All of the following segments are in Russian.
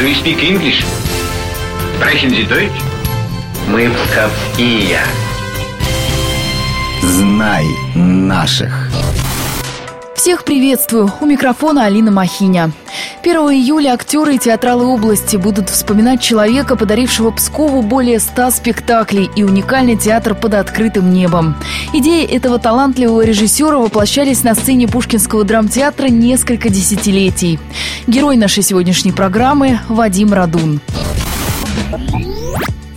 Do you speak English? Sprechen Sie Deutsch? Мы псковские. Знай наших. Всех приветствую! У микрофона Алина Махиня. 1 июля актеры и театралы области будут вспоминать человека, подарившего Пскову более 100 спектаклей и уникальный театр под открытым небом. Идеи этого талантливого режиссера воплощались на сцене Пушкинского драмтеатра несколько десятилетий. Герой нашей сегодняшней программы – Вадим Радун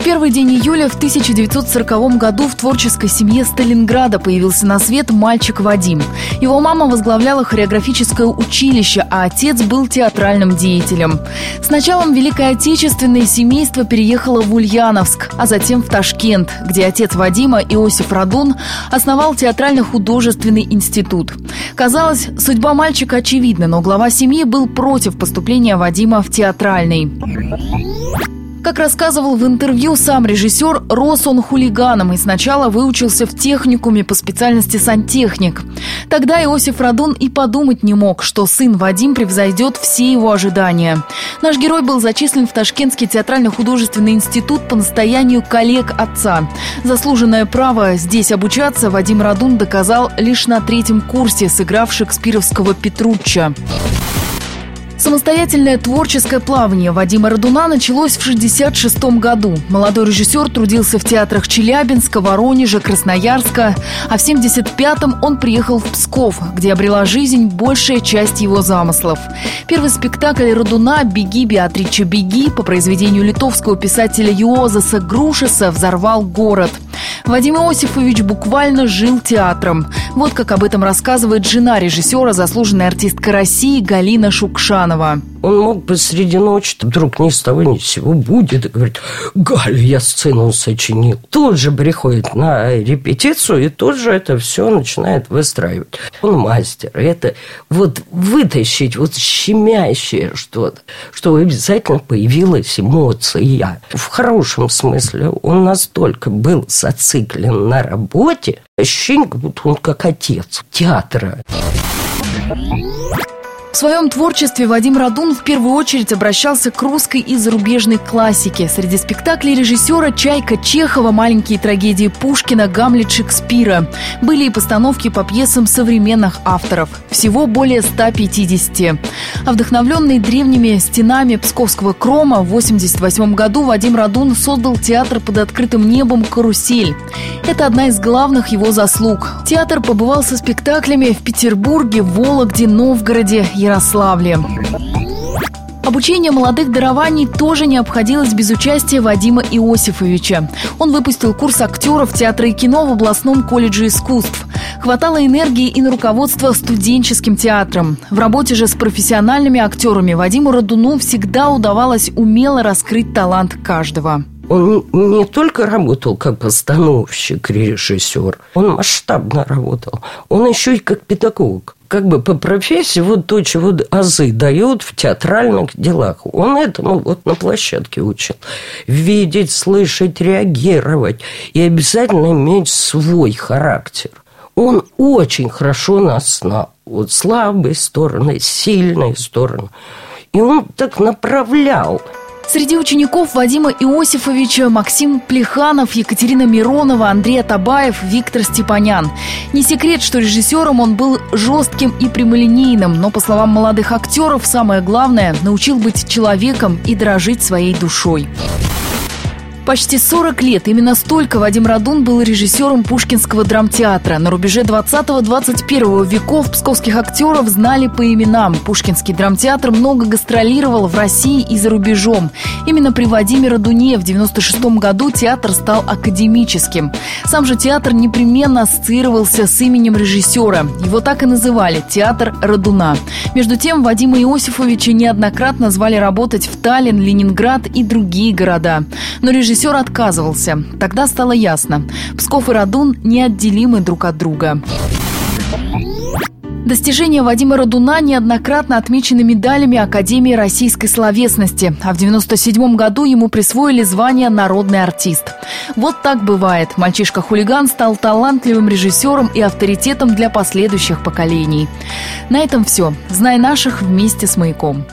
первый день июля в 1940 году в творческой семье Сталинграда появился на свет мальчик Вадим. Его мама возглавляла хореографическое училище, а отец был театральным деятелем. С началом Великой Отечественной семейство переехало в Ульяновск, а затем в Ташкент, где отец Вадима, Иосиф Радун, основал театрально-художественный институт. Казалось, судьба мальчика очевидна, но глава семьи был против поступления Вадима в театральный. Как рассказывал в интервью сам режиссер, рос он хулиганом и сначала выучился в техникуме по специальности сантехник. Тогда Иосиф Радун и подумать не мог, что сын Вадим превзойдет все его ожидания. Наш герой был зачислен в Ташкентский театрально-художественный институт по настоянию коллег отца. Заслуженное право здесь обучаться Вадим Радун доказал лишь на третьем курсе, сыграв шекспировского Петручча. Самостоятельное творческое плавание Вадима Радуна началось в 1966 году. Молодой режиссер трудился в театрах Челябинска, Воронежа, Красноярска, а в 1975-м он приехал в Псков, где обрела жизнь большая часть его замыслов. Первый спектакль Радуна «Беги, Беатрича, беги» по произведению литовского писателя Юозаса Грушеса взорвал город. Вадим Иосифович буквально жил театром. Вот как об этом рассказывает жена режиссера, заслуженная артистка России Галина Шукшанова. Он мог бы среди ночи вдруг ни с того ни с сего будет и говорит, Галя, я сцену сочинил. Тут же приходит на репетицию и тут же это все начинает выстраивать. Он мастер. Это вот вытащить вот щемящее что-то, чтобы обязательно появилась эмоция. В хорошем смысле он настолько был зациклен на работе, ощущение, как будто он как отец театра. В своем творчестве Вадим Радун в первую очередь обращался к русской и зарубежной классике. Среди спектаклей режиссера «Чайка» Чехова, «Маленькие трагедии» Пушкина, «Гамлет» Шекспира. Были и постановки по пьесам современных авторов. Всего более 150. А вдохновленный древними стенами Псковского Крома в 1988 году Вадим Радун создал театр под открытым небом «Карусель». Это одна из главных его заслуг. Театр побывал со спектаклями в Петербурге, Вологде, Новгороде, Ярославле. Обучение молодых дарований тоже не обходилось без участия Вадима Иосифовича. Он выпустил курс актеров театра и кино в областном колледже искусств. Хватало энергии и на руководство студенческим театром. В работе же с профессиональными актерами Вадиму Радуну всегда удавалось умело раскрыть талант каждого. Он не только работал как постановщик, режиссер, он масштабно работал. Он еще и как педагог как бы по профессии вот то, чего азы дают в театральных делах. Он этому вот на площадке учил. Видеть, слышать, реагировать. И обязательно иметь свой характер. Он очень хорошо нас знал. Вот слабые стороны, сильные стороны. И он так направлял – Среди учеников Вадима Иосифовича Максим Плеханов, Екатерина Миронова, Андрей Атабаев, Виктор Степанян. Не секрет, что режиссером он был жестким и прямолинейным, но, по словам молодых актеров, самое главное – научил быть человеком и дорожить своей душой. Почти 40 лет именно столько Вадим Радун был режиссером Пушкинского драмтеатра. На рубеже 20-21 веков псковских актеров знали по именам. Пушкинский драмтеатр много гастролировал в России и за рубежом. Именно при Вадиме Радуне в 96 году театр стал академическим. Сам же театр непременно ассоциировался с именем режиссера. Его так и называли – театр Радуна. Между тем, Вадима Иосифовича неоднократно звали работать в Таллин, Ленинград и другие города. Но режиссер Режиссер отказывался. Тогда стало ясно. Псков и Радун неотделимы друг от друга. Достижения Вадима Радуна неоднократно отмечены медалями Академии российской словесности, а в 1997 году ему присвоили звание «Народный артист». Вот так бывает. Мальчишка-хулиган стал талантливым режиссером и авторитетом для последующих поколений. На этом все. Знай наших вместе с «Маяком».